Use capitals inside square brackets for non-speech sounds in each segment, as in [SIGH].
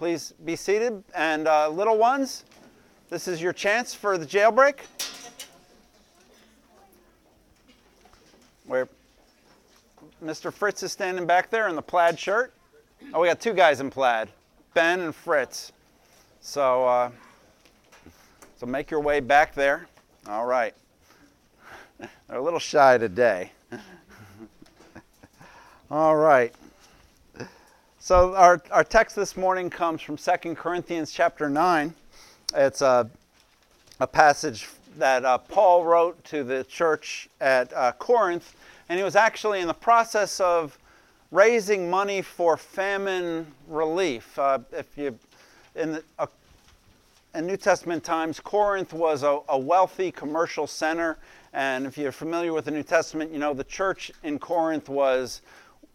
Please be seated. And uh, little ones, this is your chance for the jailbreak. Where Mr. Fritz is standing back there in the plaid shirt. Oh, we got two guys in plaid, Ben and Fritz. So, uh, so make your way back there. All right. [LAUGHS] They're a little shy today. [LAUGHS] All right. So our, our text this morning comes from 2 Corinthians chapter 9. It's a, a passage that uh, Paul wrote to the church at uh, Corinth, and he was actually in the process of raising money for famine relief. Uh, if you in, the, uh, in New Testament times, Corinth was a, a wealthy commercial center, and if you're familiar with the New Testament, you know the church in Corinth was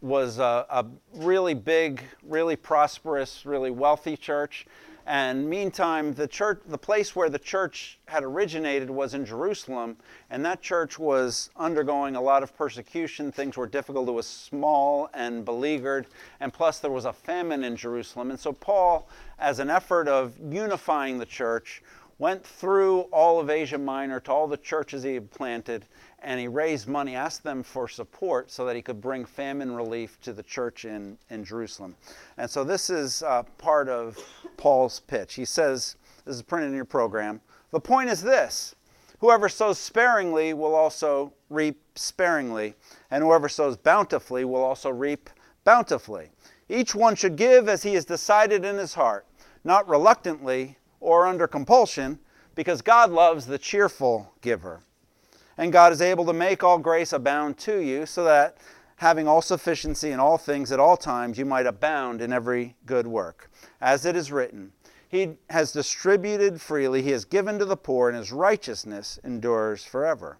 was a, a, really big, really prosperous, really wealthy church. And meantime, the church, the place where the church had originated was in Jerusalem, and that church was undergoing a lot of persecution. Things were difficult. It was small and beleaguered, and plus there was a famine in Jerusalem. And so Paul, as an effort of unifying the church, went through all of Asia Minor to all the churches he had planted and he raised money, asked them for support so that he could bring famine relief to the church in, in Jerusalem. And so this is uh, part of Paul's pitch. He says, this is printed in your program. The point is this whoever sows sparingly will also reap sparingly, and whoever sows bountifully will also reap bountifully. Each one should give as he has decided in his heart, not reluctantly or under compulsion, because God loves the cheerful giver. And God is able to make all grace abound to you, so that having all sufficiency in all things at all times, you might abound in every good work. As it is written, He has distributed freely, He has given to the poor, and His righteousness endures forever.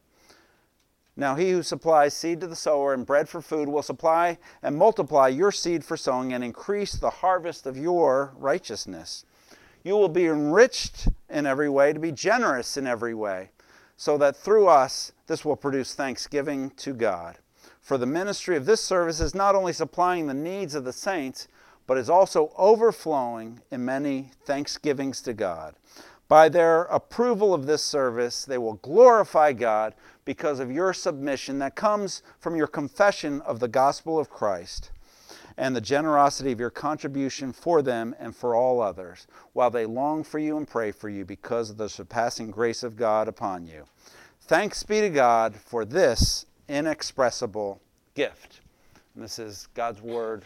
Now, he who supplies seed to the sower and bread for food will supply and multiply your seed for sowing and increase the harvest of your righteousness. You will be enriched in every way, to be generous in every way so that through us this will produce thanksgiving to God. For the ministry of this service is not only supplying the needs of the saints, but is also overflowing in many thanksgivings to God. By their approval of this service, they will glorify God because of your submission that comes from your confession of the gospel of Christ and the generosity of your contribution for them and for all others, while they long for you and pray for you because of the surpassing grace of God upon you. Thanks be to God for this inexpressible gift. And this is God's word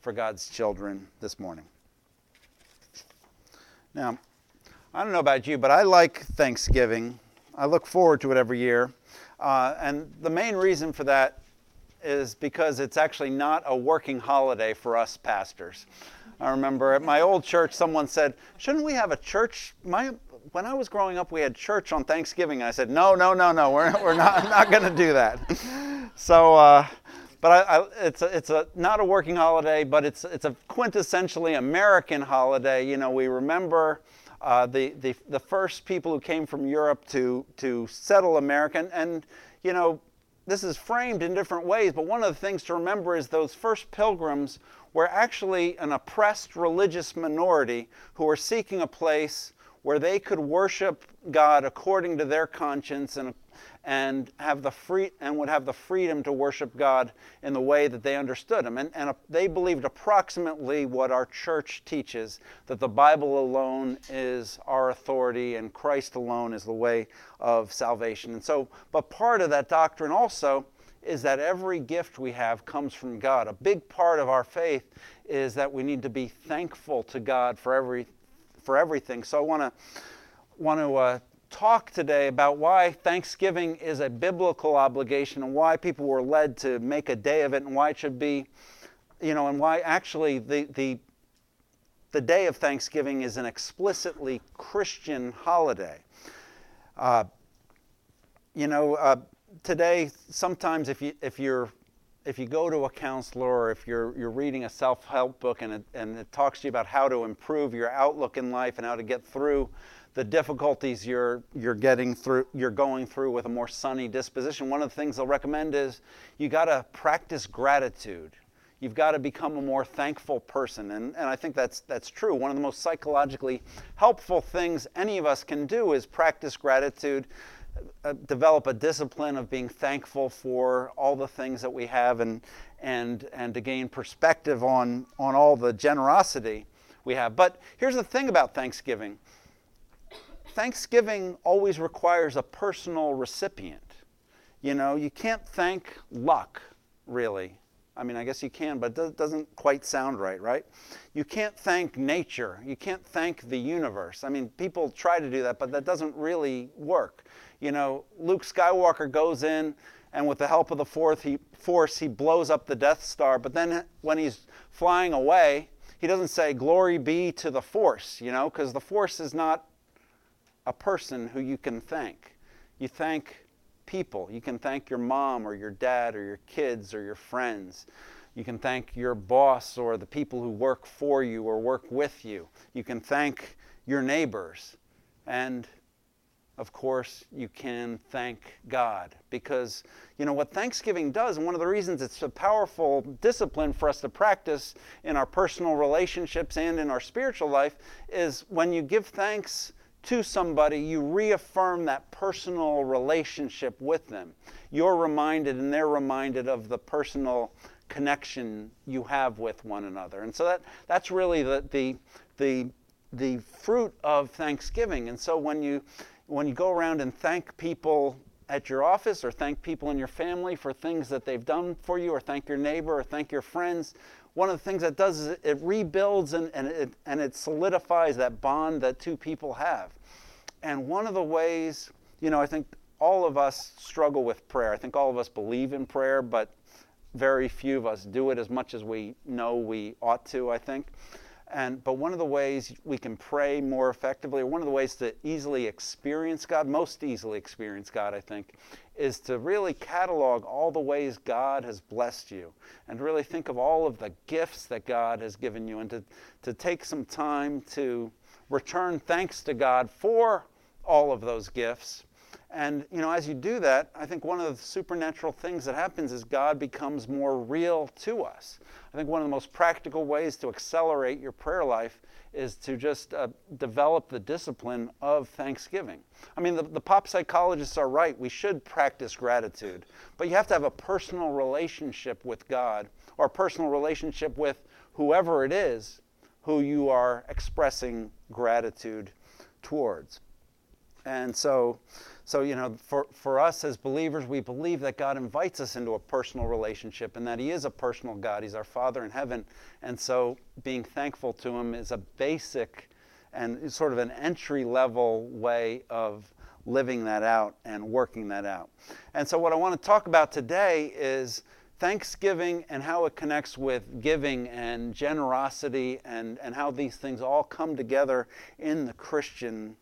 for God's children this morning. Now, I don't know about you, but I like Thanksgiving. I look forward to it every year. Uh, and the main reason for that is because it's actually not a working holiday for us pastors. I remember at my old church, someone said, Shouldn't we have a church? My, when I was growing up, we had church on Thanksgiving. I said, No, no, no, no, we're, we're not, [LAUGHS] not going to do that. So, uh, but I, I, it's, a, it's a, not a working holiday, but it's, it's a quintessentially American holiday. You know, we remember. Uh, the, the, the first people who came from Europe to, to settle America. And, and, you know, this is framed in different ways, but one of the things to remember is those first pilgrims were actually an oppressed religious minority who were seeking a place where they could worship God according to their conscience and and have the free and would have the freedom to worship God in the way that they understood Him. And, and they believed approximately what our church teaches that the Bible alone is our authority and Christ alone is the way of salvation. And so, but part of that doctrine also is that every gift we have comes from God. A big part of our faith is that we need to be thankful to God for every for everything. So I want to want to uh, talk today about why Thanksgiving is a biblical obligation and why people were led to make a day of it and why it should be, you know, and why actually the, the, the day of Thanksgiving is an explicitly Christian holiday. Uh, you know, uh, today, sometimes if, you, if you're if you go to a counselor or if you're, you're reading a self-help book and it, and it talks to you about how to improve your outlook in life and how to get through the difficulties you're you're getting through you're going through with a more sunny disposition one of the things they'll recommend is you got to practice gratitude You've got to become a more thankful person. And, and I think that's, that's true. One of the most psychologically helpful things any of us can do is practice gratitude, uh, develop a discipline of being thankful for all the things that we have, and, and, and to gain perspective on, on all the generosity we have. But here's the thing about Thanksgiving Thanksgiving always requires a personal recipient. You know, you can't thank luck, really. I mean, I guess you can, but it doesn't quite sound right, right? You can't thank nature. You can't thank the universe. I mean, people try to do that, but that doesn't really work. You know, Luke Skywalker goes in, and with the help of the fourth, he, Force, he blows up the Death Star. But then when he's flying away, he doesn't say, Glory be to the Force, you know, because the Force is not a person who you can thank. You thank people. You can thank your mom or your dad or your kids or your friends. You can thank your boss or the people who work for you or work with you. You can thank your neighbors. And of course, you can thank God because, you know, what Thanksgiving does, and one of the reasons it's a powerful discipline for us to practice in our personal relationships and in our spiritual life, is when you give thanks to somebody, you reaffirm that personal relationship with them. You're reminded and they're reminded of the personal connection you have with one another. And so that, that's really the, the, the, the fruit of Thanksgiving. And so when you, when you go around and thank people at your office or thank people in your family for things that they've done for you or thank your neighbor or thank your friends, one of the things that does is it rebuilds and, and, it, and it solidifies that bond that two people have. And one of the ways, you know, I think all of us struggle with prayer. I think all of us believe in prayer, but very few of us do it as much as we know we ought to, I think. And, but one of the ways we can pray more effectively, or one of the ways to easily experience God, most easily experience God, I think, is to really catalog all the ways God has blessed you. And really think of all of the gifts that God has given you. And to, to take some time to return thanks to God for all of those gifts and you know, as you do that, I think one of the supernatural things that happens is God becomes more real to us. I think one of the most practical ways to accelerate your prayer life is to just uh, develop the discipline of thanksgiving. I mean, the, the pop psychologists are right. We should practice gratitude, but you have to have a personal relationship with God or a personal relationship with whoever it is who you are expressing gratitude towards. And so, so, you know, for, for us as believers, we believe that God invites us into a personal relationship and that He is a personal God. He's our Father in heaven. And so, being thankful to Him is a basic and sort of an entry level way of living that out and working that out. And so, what I want to talk about today is Thanksgiving and how it connects with giving and generosity and, and how these things all come together in the Christian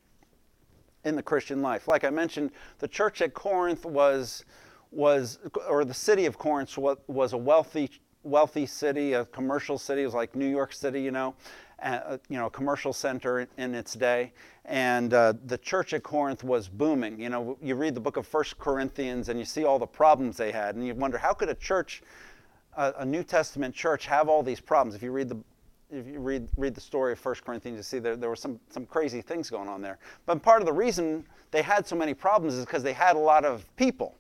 in the Christian life. Like I mentioned, the church at Corinth was, was or the city of Corinth was a wealthy, wealthy city, a commercial city. It was like New York City, you know, uh, you know, a commercial center in, its day. And uh, the church at Corinth was booming. You know, you read the book of First Corinthians and you see all the problems they had, and you wonder how could a church, a New Testament church, have all these problems? If you read the if you read, read the story of 1 Corinthians, you see there, there were some, some crazy things going on there. But part of the reason they had so many problems is because they had a lot of people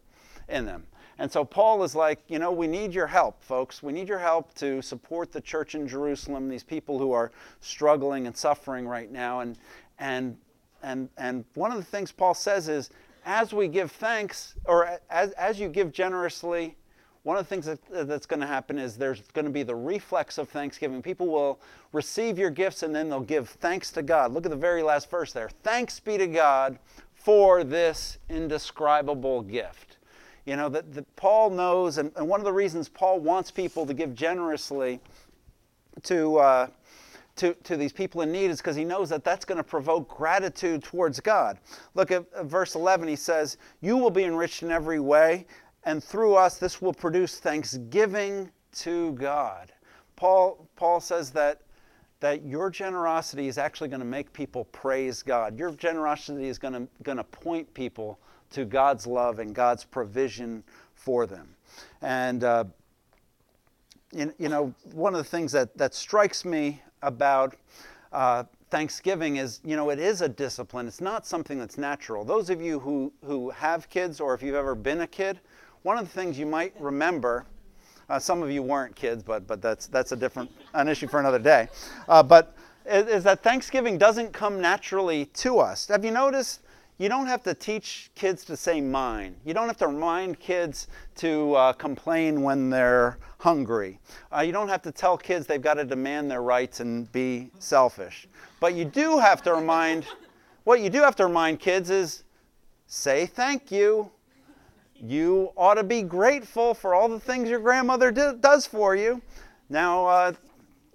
in them. And so Paul is like, you know, we need your help, folks. We need your help to support the church in Jerusalem, these people who are struggling and suffering right now. And, and, and, and one of the things Paul says is, as we give thanks, or as, as you give generously, one of the things that, that's going to happen is there's going to be the reflex of thanksgiving. People will receive your gifts and then they'll give thanks to God. Look at the very last verse there. Thanks be to God for this indescribable gift. You know, that, that Paul knows, and, and, one of the reasons Paul wants people to give generously to, uh, to, to these people in need is because he knows that that's going to provoke gratitude towards God. Look at verse 11. He says, You will be enriched in every way and through us this will produce thanksgiving to God. Paul, Paul says that, that your generosity is actually going to make people praise God. Your generosity is going to, point people to God's love and God's provision for them. And, uh, you, you know, one of the things that, that strikes me about uh, Thanksgiving is, you know, it is a discipline. It's not something that's natural. Those of you who, who have kids or if you've ever been a kid, one of the things you might remember, uh, some of you weren't kids, but, but that's, that's a different, an issue for another day. Uh, but is, is that Thanksgiving doesn't come naturally to us. Have you noticed you don't have to teach kids to say mine. You don't have to remind kids to uh, complain when they're hungry. Uh, you don't have to tell kids they've got to demand their rights and be selfish. But you do have to remind, what you do have to remind kids is say thank you. You ought to be grateful for all the things your grandmother do, does for you. Now, uh,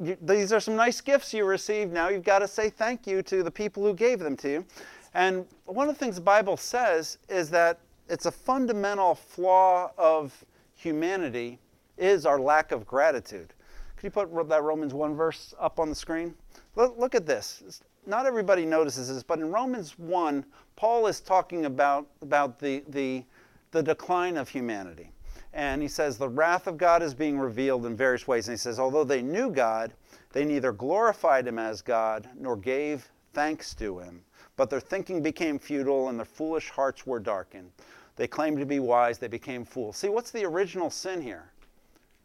you, these are some nice gifts you received. Now you've got to say thank you to the people who gave them to you. And one of the things the Bible says is that it's a fundamental flaw of humanity is our lack of gratitude. Could you put that Romans 1 verse up on the screen? Look, look at this. Not everybody notices this, but in Romans 1, Paul is talking about, about the, the, the decline of humanity. And he says, The wrath of God is being revealed in various ways. And he says, Although they knew God, they neither glorified him as God nor gave thanks to him but their thinking became futile and their foolish hearts were darkened. They claimed to be wise, they became fools. See, what's the original sin here?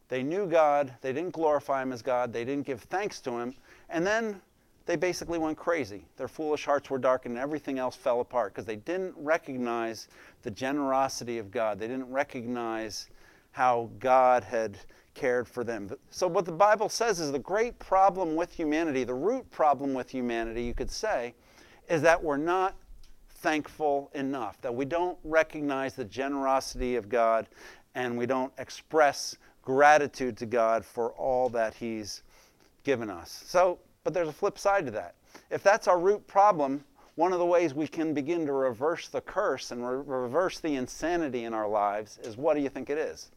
They knew God, they didn't glorify Him as God, they didn't give thanks to Him, and then they basically went crazy. Their foolish hearts were darkened and everything else fell apart because they didn't recognize the generosity of God. They didn't recognize how God had cared for them. So, what the Bible says is the great problem with humanity, the root problem with humanity, you could say, is that we're not thankful enough, that we don't recognize the generosity of God and we don't express gratitude to God for all that He's given us. So, but there's a flip side to that. If that's our root problem, one of the ways we can begin to reverse the curse and re- reverse the insanity in our lives is what do you think it is?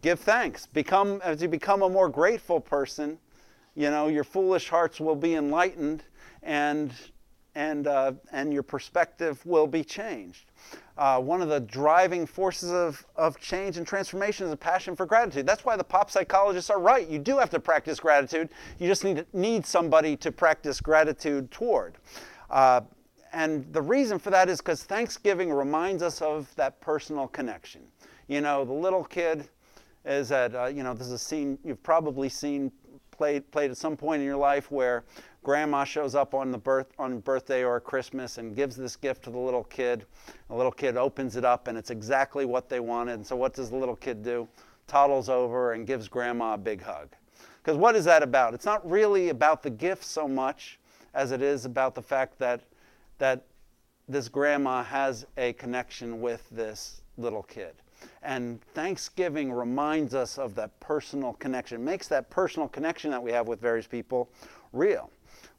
Give thanks. Become as you become a more grateful person, you know, your foolish hearts will be enlightened and, and, uh, and your perspective will be changed. Uh, one of the driving forces of, of change and transformation is a passion for gratitude. That's why the pop psychologists are right. You do have to practice gratitude. You just need, need somebody to practice gratitude toward. Uh, and the reason for that is because Thanksgiving reminds us of that personal connection. You know, the little kid is at, uh, you know, this is a scene you've probably seen played, played at some point in your life where grandma shows up on the birth on birthday or Christmas and gives this gift to the little kid. The little kid opens it up and it's exactly what they wanted. And so what does the little kid do? Toddles over and gives grandma a big hug. Because what is that about? It's not really about the gift so much as it is about the fact that that this grandma has a connection with this little kid. And Thanksgiving reminds us of that personal connection, makes that personal connection that we have with various people real.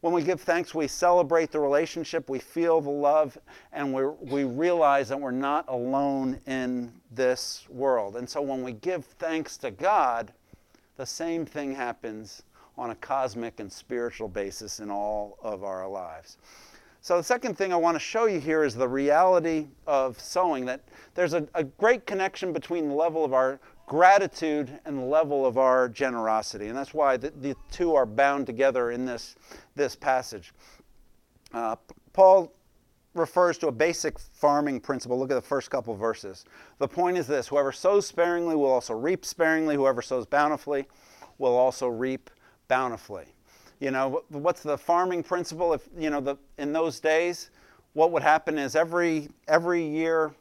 When we give thanks, we celebrate the relationship, we feel the love, and we we realize that we're not alone in this world. And so when we give thanks to God, the same thing happens on a cosmic and spiritual basis in all of our lives. So, the second thing I want to show you here is the reality of sowing, that there's a, a, great connection between the level of our gratitude and the level of our generosity. And that's why the, the two are bound together in this, this passage. Uh, Paul refers to a basic farming principle. Look at the first couple verses. The point is this whoever sows sparingly will also reap sparingly, whoever sows bountifully will also reap bountifully. You know, what's the farming principle? If you know, the, in those days, what would happen is every every year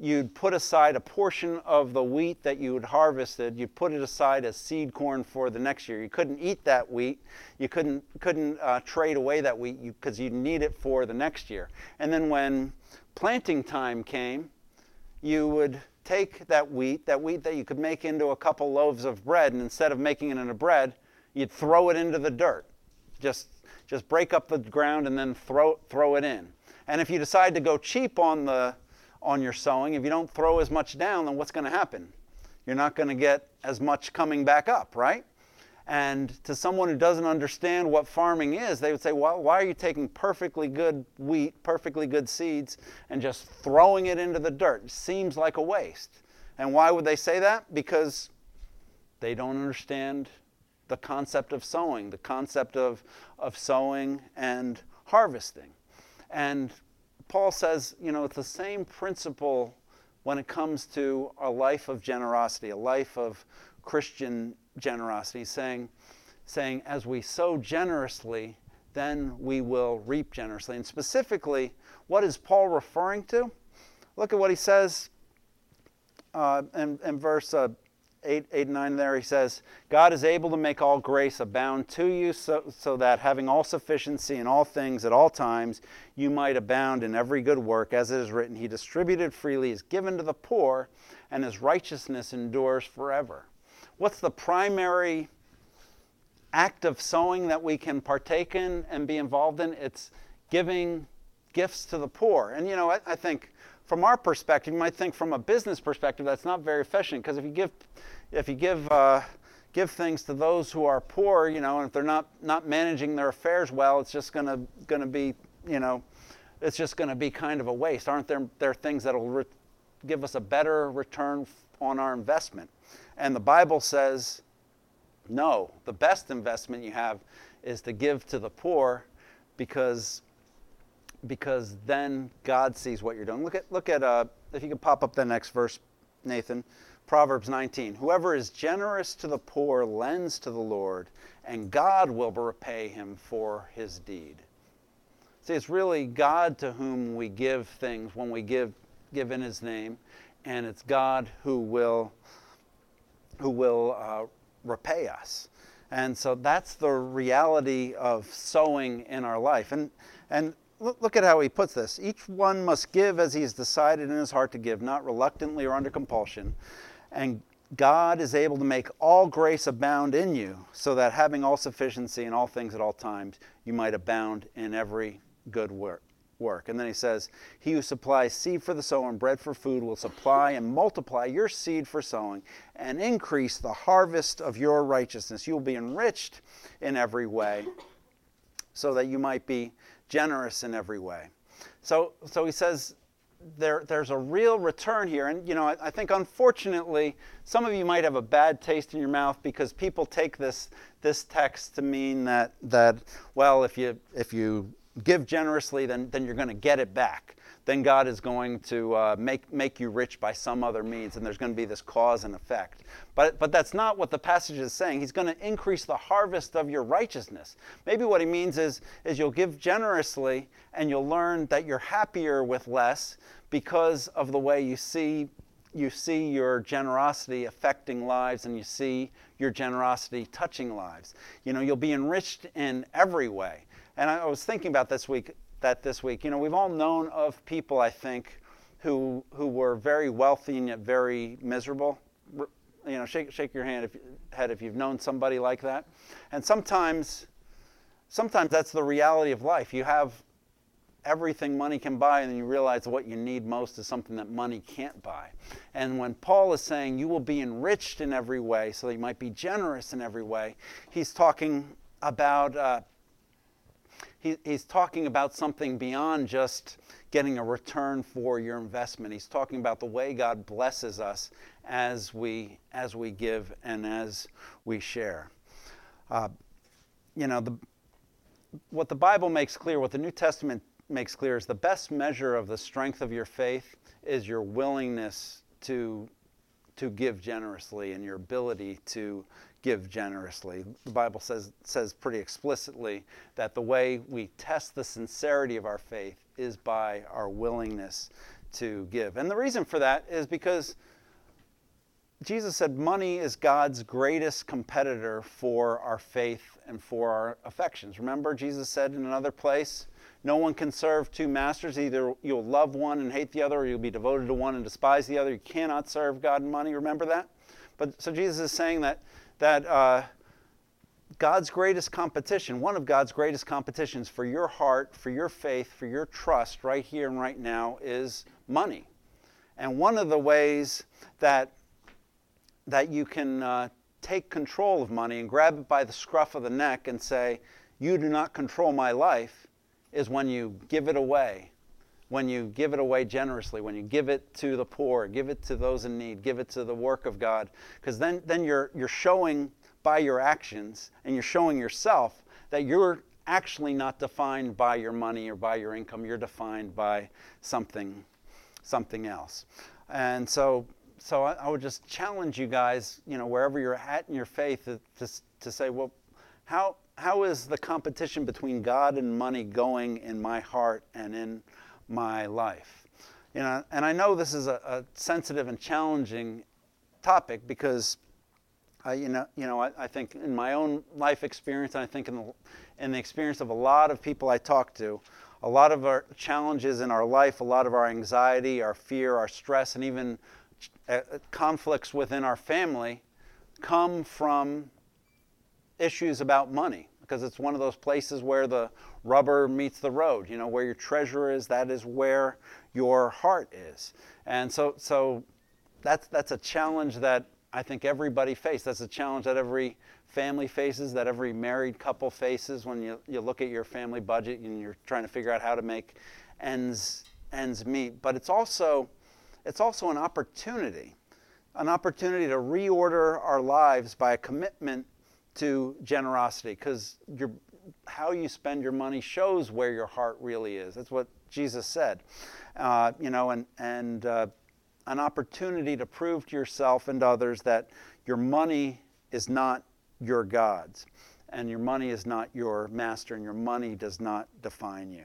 you'd put aside a portion of the wheat that you had harvested you'd put it aside as seed corn for the next year you couldn't eat that wheat you couldn't couldn't uh, trade away that wheat because you, would need it for the next year and then when planting time came you would take that wheat that wheat that you could make into a couple loaves of bread and instead of making it into bread you'd throw it into the dirt. Just, just break up the ground and then throw, throw it in. And if you decide to go cheap on, the, on your sowing, if you don't throw as much down, then what's going to happen? You're not going to get as much coming back up, right? And to someone who doesn't understand what farming is, they would say, well, why are you taking perfectly good wheat, perfectly good seeds, and just throwing it into the dirt? It seems like a waste. And why would they say that? Because they don't understand the concept of sowing, the concept of, of sowing and harvesting. And Paul says, you know, it's the same principle when it comes to a life of generosity, a life of Christian generosity, saying, saying, as we sow generously, then we will reap generously. And specifically, what is Paul referring to? Look at what he says uh, in, in verse uh, 8, 8 and 9 there. He says, God is able to make all grace abound to you, so, so that having all sufficiency in all things at all times, you might abound in every good work. As it is written, He distributed freely, is given to the poor, and His righteousness endures forever. What's the primary act of sowing that we can partake in and be involved in? It's giving gifts to the poor. And you know, I, I think from our perspective, you might think from a business perspective that's not very efficient because if you give, if you give, uh, give things to those who are poor, you know, and if they're not not managing their affairs well, it's just gonna gonna be, you know, it's just gonna be kind of a waste. Aren't there there things that'll re- give us a better return on our investment? And the Bible says, no, the best investment you have is to give to the poor because because then God sees what you're doing. Look at, look at uh, if you could pop up the next verse, Nathan. Proverbs 19. Whoever is generous to the poor lends to the Lord, and God will repay him for his deed. See, it's really God to whom we give things when we give, give in his name, and it's God who will, who will uh, repay us. And so that's the reality of sowing in our life. And, and look at how he puts this. Each one must give as he has decided in his heart to give, not reluctantly or under compulsion. And God is able to make all grace abound in you, so that having all sufficiency in all things at all times, you might abound in every good work. Work. And then he says, He who supplies seed for the sower and bread for food will supply and multiply your seed for sowing and increase the harvest of your righteousness. You will be enriched in every way, so that you might be generous in every way. So, so he says there, there's a real return here. And, you know, I, I, think unfortunately, some of you might have a bad taste in your mouth because people take this, this text to mean that, that well, if you, if you give generously, then, then you're going to get it back then God is going to uh, make, make you rich by some other means, and there's going to be this cause and effect. But, but that's not what the passage is saying. He's going to increase the harvest of your righteousness. Maybe what he means is, is you'll give generously, and you'll learn that you're happier with less because of the way you see you see your generosity affecting lives and you see your generosity touching lives. You know, you'll be enriched in every way. And I was thinking about this week that this week. You know, we've all known of people, I think, who who were very wealthy and yet very miserable. You know, shake shake your hand if, head if you've known somebody like that. And sometimes, sometimes that's the reality of life. You have everything money can buy, and then you realize what you need most is something that money can't buy. And when Paul is saying you will be enriched in every way, so that you might be generous in every way, he's talking about uh, he, he's talking about something beyond just getting a return for your investment. He's talking about the way God blesses us as we as we give and as we share. Uh, you know, the, what the Bible makes clear, what the New Testament makes clear, is the best measure of the strength of your faith is your willingness to to give generously and your ability to give generously. The Bible says, says pretty explicitly that the way we test the sincerity of our faith is by our willingness to give. And the reason for that is because Jesus said money is God's greatest competitor for our faith and for our affections. Remember, Jesus said in another place, no one can serve two masters. Either you'll love one and hate the other, or you'll be devoted to one and despise the other. You cannot serve God and money. Remember that? But so Jesus is saying that that uh, God's greatest competition, one of God's greatest competitions for your heart, for your faith, for your trust right here and right now is money. And one of the ways that, that you can uh, take control of money and grab it by the scruff of the neck and say, You do not control my life, is when you give it away when you give it away generously, when you give it to the poor, give it to those in need, give it to the work of God, because then, then you're, you're showing by your actions and you're showing yourself that you're actually not defined by your money or by your income. You're defined by something, something else. And so, so I, I would just challenge you guys, you know, wherever you're at in your faith, to, to, to say, well, how, how is the competition between God and money going in my heart and in my life? You know, and I know this is a, a sensitive and challenging topic because uh, you know, you know, I, I, think in my own life experience, and I think in the, in the experience of a lot of people I talk to, a lot of our challenges in our life, a lot of our anxiety, our fear, our stress, and even uh, conflicts within our family come from issues about money because it's one of those places where the rubber meets the road. You know, where your treasure is, that is where your heart is. And so, so that's, that's a challenge that I think everybody faces. That's a challenge that every family faces, that every married couple faces when you, you look at your family budget and you're trying to figure out how to make ends ends meet. But it's also it's also an opportunity, an opportunity to reorder our lives by a commitment to generosity, because how you spend your money shows where your heart really is. That's what Jesus said, uh, you know, and and uh, an opportunity to prove to yourself and others that your money is not your God's and your money is not your master and your money does not define you.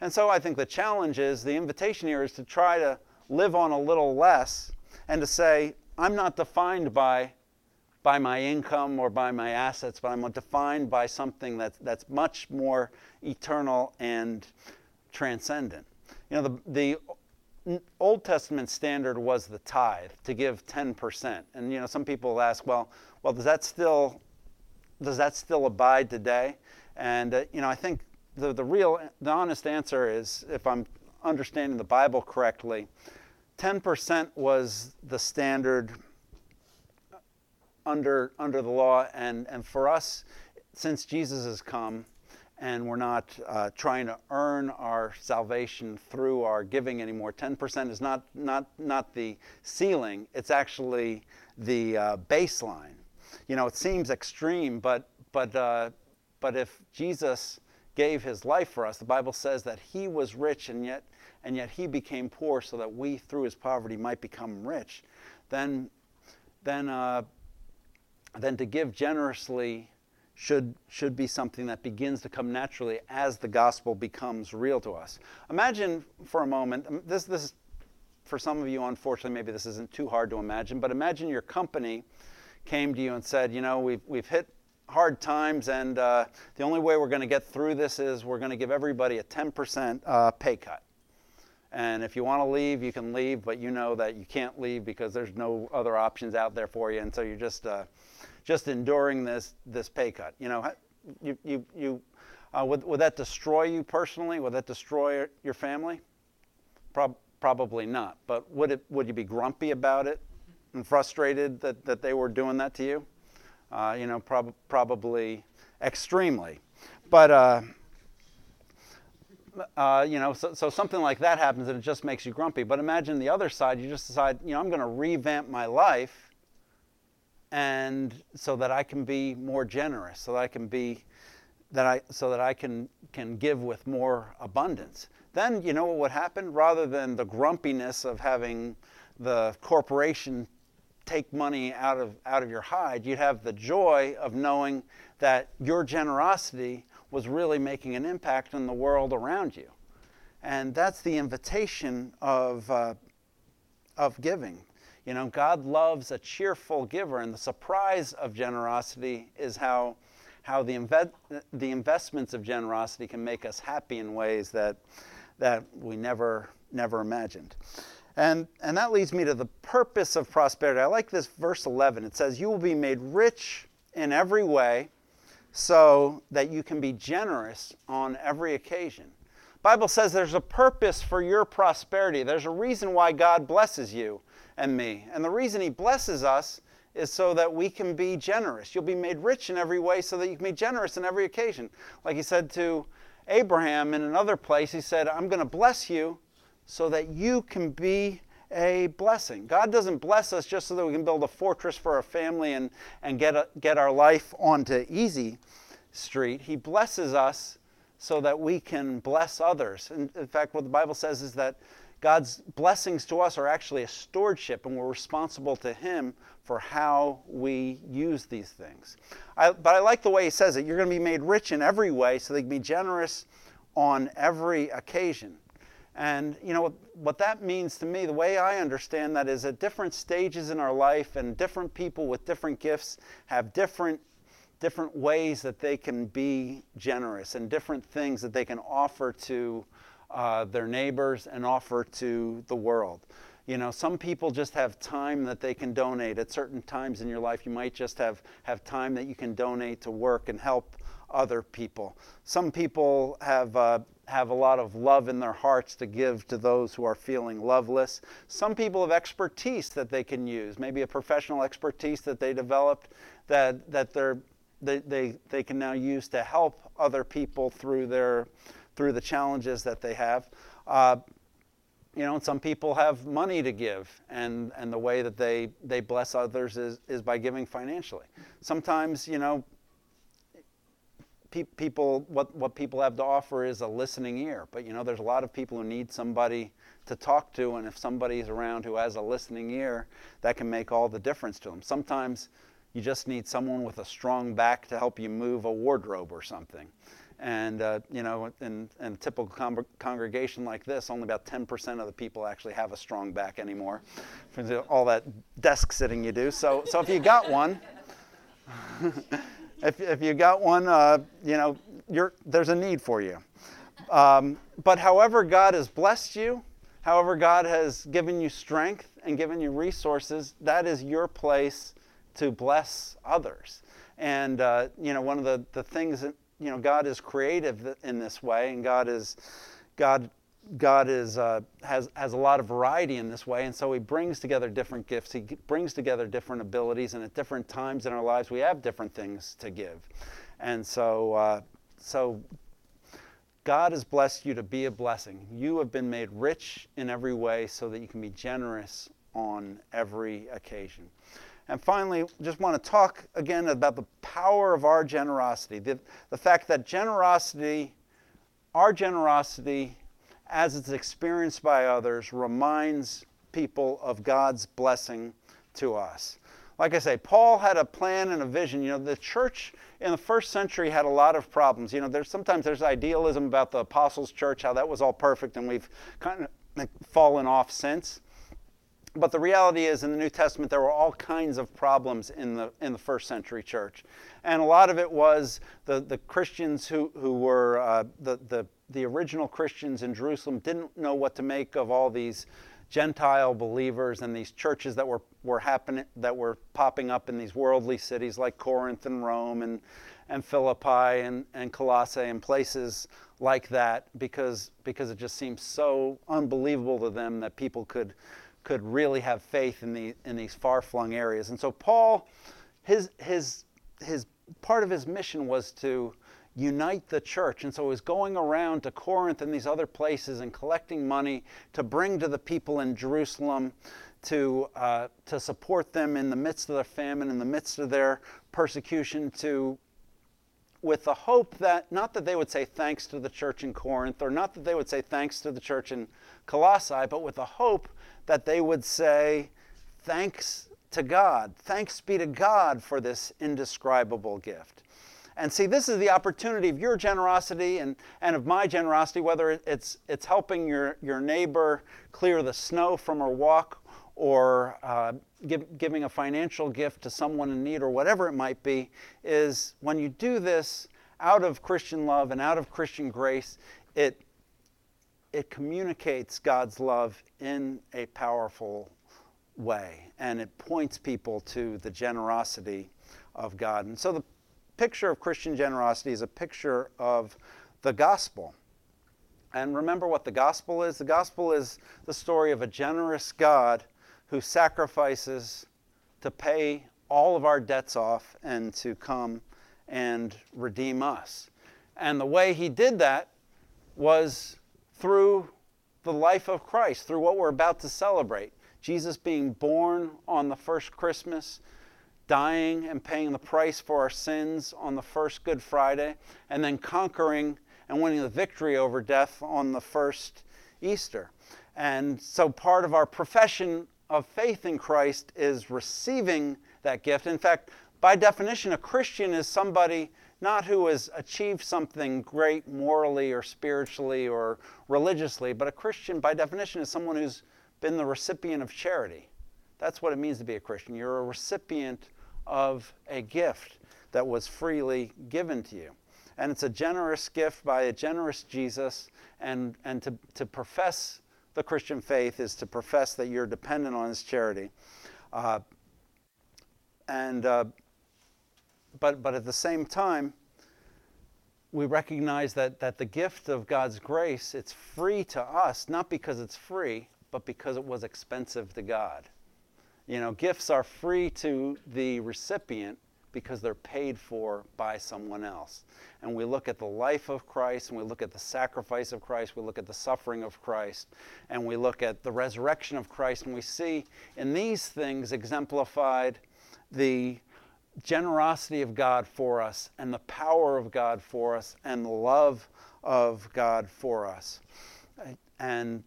And so I think the challenge is the invitation here is to try to live on a little less and to say, I'm not defined by, by my income or by my assets, but I'm defined by something that's, that's much more eternal and transcendent. You know, the, the Old Testament standard was the tithe to give 10%. And you know, some people ask, well, well, does that still does that still abide today? And uh, you know, I think the the real the honest answer is, if I'm understanding the Bible correctly, 10% was the standard under under the law, and and for us, since Jesus has come, and we're not uh, trying to earn our salvation through our giving anymore. 10% is not, not, not the ceiling, it's actually the uh, baseline. You know, it seems extreme, but, but, uh, but if Jesus gave his life for us, the Bible says that he was rich and yet, and yet he became poor so that we, through his poverty, might become rich, then, then, uh, then to give generously should, should be something that begins to come naturally as the gospel becomes real to us. Imagine for a moment, um, this, this for some of you, unfortunately, maybe this isn't too hard to imagine, but imagine your company came to you and said, you know, we've, we've hit hard times, and uh, the only way we're going to get through this is we're going to give everybody a 10% uh, pay cut. And if you want to leave, you can leave, but you know that you can't leave because there's no other options out there for you, and so you're just uh, just enduring this this pay cut. You know, you you you uh, would would that destroy you personally? Would that destroy your family? Pro- probably not. But would it would you be grumpy about it and frustrated that, that they were doing that to you? Uh, you know, prob- probably extremely. But uh, uh, you know, so, so something like that happens and it just makes you grumpy. But imagine the other side, you just decide, you know, I'm going to revamp my life and so that I can be more generous, so that I can be that I so that I can can give with more abundance. Then you know what would happen? Rather than the grumpiness of having the corporation take money out of out of your hide, you'd have the joy of knowing that your generosity was really making an impact in the world around you. And that's the invitation of, uh, of giving. You know, God loves a cheerful giver, and the surprise of generosity is how, how the, the investments of generosity can make us happy in ways that, that we never, never imagined. And, and that leads me to the purpose of prosperity. I like this verse 11. It says, You will be made rich in every way so that you can be generous on every occasion. Bible says there's a purpose for your prosperity. There's a reason why God blesses you and me. And the reason He blesses us is so that we can be generous. You'll be made rich in every way so that you can be generous in every occasion. Like He said to Abraham in another place, He said, I'm going to bless you so that you can be a blessing. God doesn't bless us just so that we can build a fortress for our family and, and get, a, get our life onto easy street. He blesses us so that we can bless others. And in fact, what the Bible says is that God's blessings to us are actually a stewardship, and we're responsible to Him for how we use these things. I, but I like the way He says it. You're going to be made rich in every way so they can be generous on every occasion. And you know what, what that means to me, the way I understand that is at different stages in our life and different people with different gifts have different different ways that they can be generous and different things that they can offer to uh, their neighbors and offer to the world. You know, some people just have time that they can donate. At certain times in your life, you might just have, have time that you can donate to work and help other people. Some people have, uh, have a lot of love in their hearts to give to those who are feeling loveless. Some people have expertise that they can use, maybe a professional expertise that they developed that, that they're, they, they, they can now use to help other people through, their, through the challenges that they have. Uh, you know, some people have money to give, and, and the way that they, they bless others is, is by giving financially. Sometimes, you know, pe- people what, what people have to offer is a listening ear but you know there's a lot of people who need somebody to talk to and if somebody's around who has a listening ear that can make all the difference to them sometimes you just need someone with a strong back to help you move a wardrobe or something and uh, you know in, in a typical con- congregation like this only about 10% of the people actually have a strong back anymore for all that desk sitting you do so so if you got one [LAUGHS] if, if you got one, uh, you know, there's a need for you. Um, but however God has blessed you, however God has given you strength and given you resources, that is your place to bless others. And, uh, you know, one of the, the things that, you know, God is creative in this way, and God is, God God is, uh, has, has a lot of variety in this way, and so He brings together different gifts. He brings together different abilities, and at different times in our lives, we have different things to give. And so, uh, so God has blessed you to be a blessing. You have been made rich in every way so that you can be generous on every occasion. And finally, just want to talk again about the power of our generosity. The, the fact that generosity, our generosity, as it's experienced by others, reminds people of God's blessing to us. Like I say, Paul had a plan and a vision. You know, the church in the first century had a lot of problems. You know, there's sometimes there's idealism about the apostles' church, how that was all perfect, and we've kind of fallen off since. But the reality is, in the New Testament, there were all kinds of problems in the in the first century church, and a lot of it was the the Christians who who were uh, the the the original Christians in Jerusalem didn't know what to make of all these Gentile believers and these churches that were, were happening that were popping up in these worldly cities like Corinth and Rome and, and Philippi and, and Colossae and places like that because, because it just seemed so unbelievable to them that people could, could really have faith in, the, in these far-flung areas. And so Paul, his, his, his part of his mission was to unite the church. And so he was going around to Corinth and these other places and collecting money to bring to the people in Jerusalem to, uh, to support them in the midst of their famine, in the midst of their persecution, to with the hope that not that they would say thanks to the church in Corinth or not that they would say thanks to the church in Colossae, but with the hope that they would say thanks to God. Thanks be to God for this indescribable gift. And see, this is the opportunity of your generosity and, and of my generosity, whether it's, it's helping your, your neighbor clear the snow from her walk or uh, give, giving a financial gift to someone in need or whatever it might be, is when you do this out of Christian love and out of Christian grace, it, it communicates God's love in a powerful way and it points people to the generosity of God. And so the picture of Christian generosity is a picture of the gospel. And remember what the gospel is? The gospel is the story of a generous God who sacrifices to pay all of our debts off and to come and redeem us. And the way he did that was through the life of Christ through what we're about to celebrate. Jesus being born on the first Christmas, dying and paying the price for our sins on the first Good Friday, and then conquering and winning the victory over death on the first Easter. And so part of our profession of faith in Christ is receiving that gift. In fact, by definition, a Christian is somebody not who has achieved something great morally or spiritually or religiously, but a Christian, by definition, is someone who's been the recipient of charity. That's what it means to be a Christian. You're a recipient of a gift that was freely given to you. And it's a generous gift by a generous Jesus. And, and to, to profess the Christian faith is to profess that you're dependent on his charity. Uh, and uh, but, but at the same time, we recognize that, that the gift of God's grace, it's free to us, not because it's free, but because it was expensive to God. You know, gifts are free to the recipient because they're paid for by someone else. And we look at the life of Christ, and we look at the sacrifice of Christ, we look at the suffering of Christ, and we look at the resurrection of Christ, and we see in these things exemplified the generosity of God for us and the power of God for us and the love of God for us. And,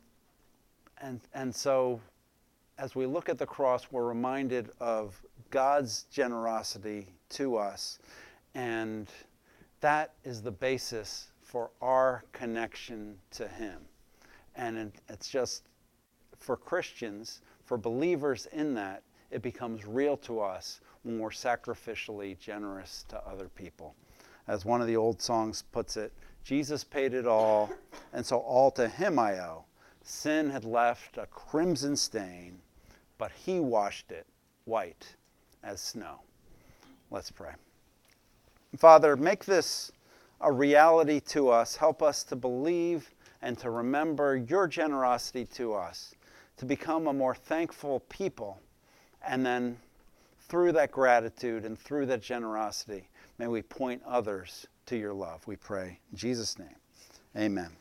and, and so, as we look at the cross, we're reminded of God's generosity to us. And that is the basis for our connection to Him. And it, it's just for Christians, for believers in that, it becomes real to us we're sacrificially generous to other people. As one of the old songs puts it, Jesus paid it all, and so all to him I owe. Sin had left a crimson stain, but he washed it white as snow. Let's pray. Father, make this a reality to us. Help us to believe and to remember your generosity to us, to become a more thankful people, and then through that gratitude and through that generosity, may we point others to your love. We pray. In Jesus' name, amen.